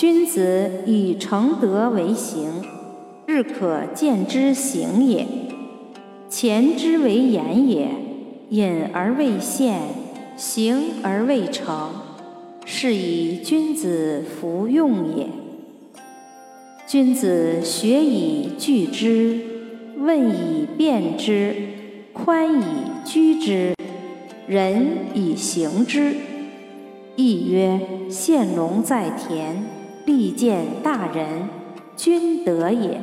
君子以诚德为行，日可见之行也。前之为言也，隐而未现，行而未成，是以君子弗用也。君子学以聚之，问以辨之，宽以居之，仁以行之。亦曰：现龙在田，必见大人，君德也。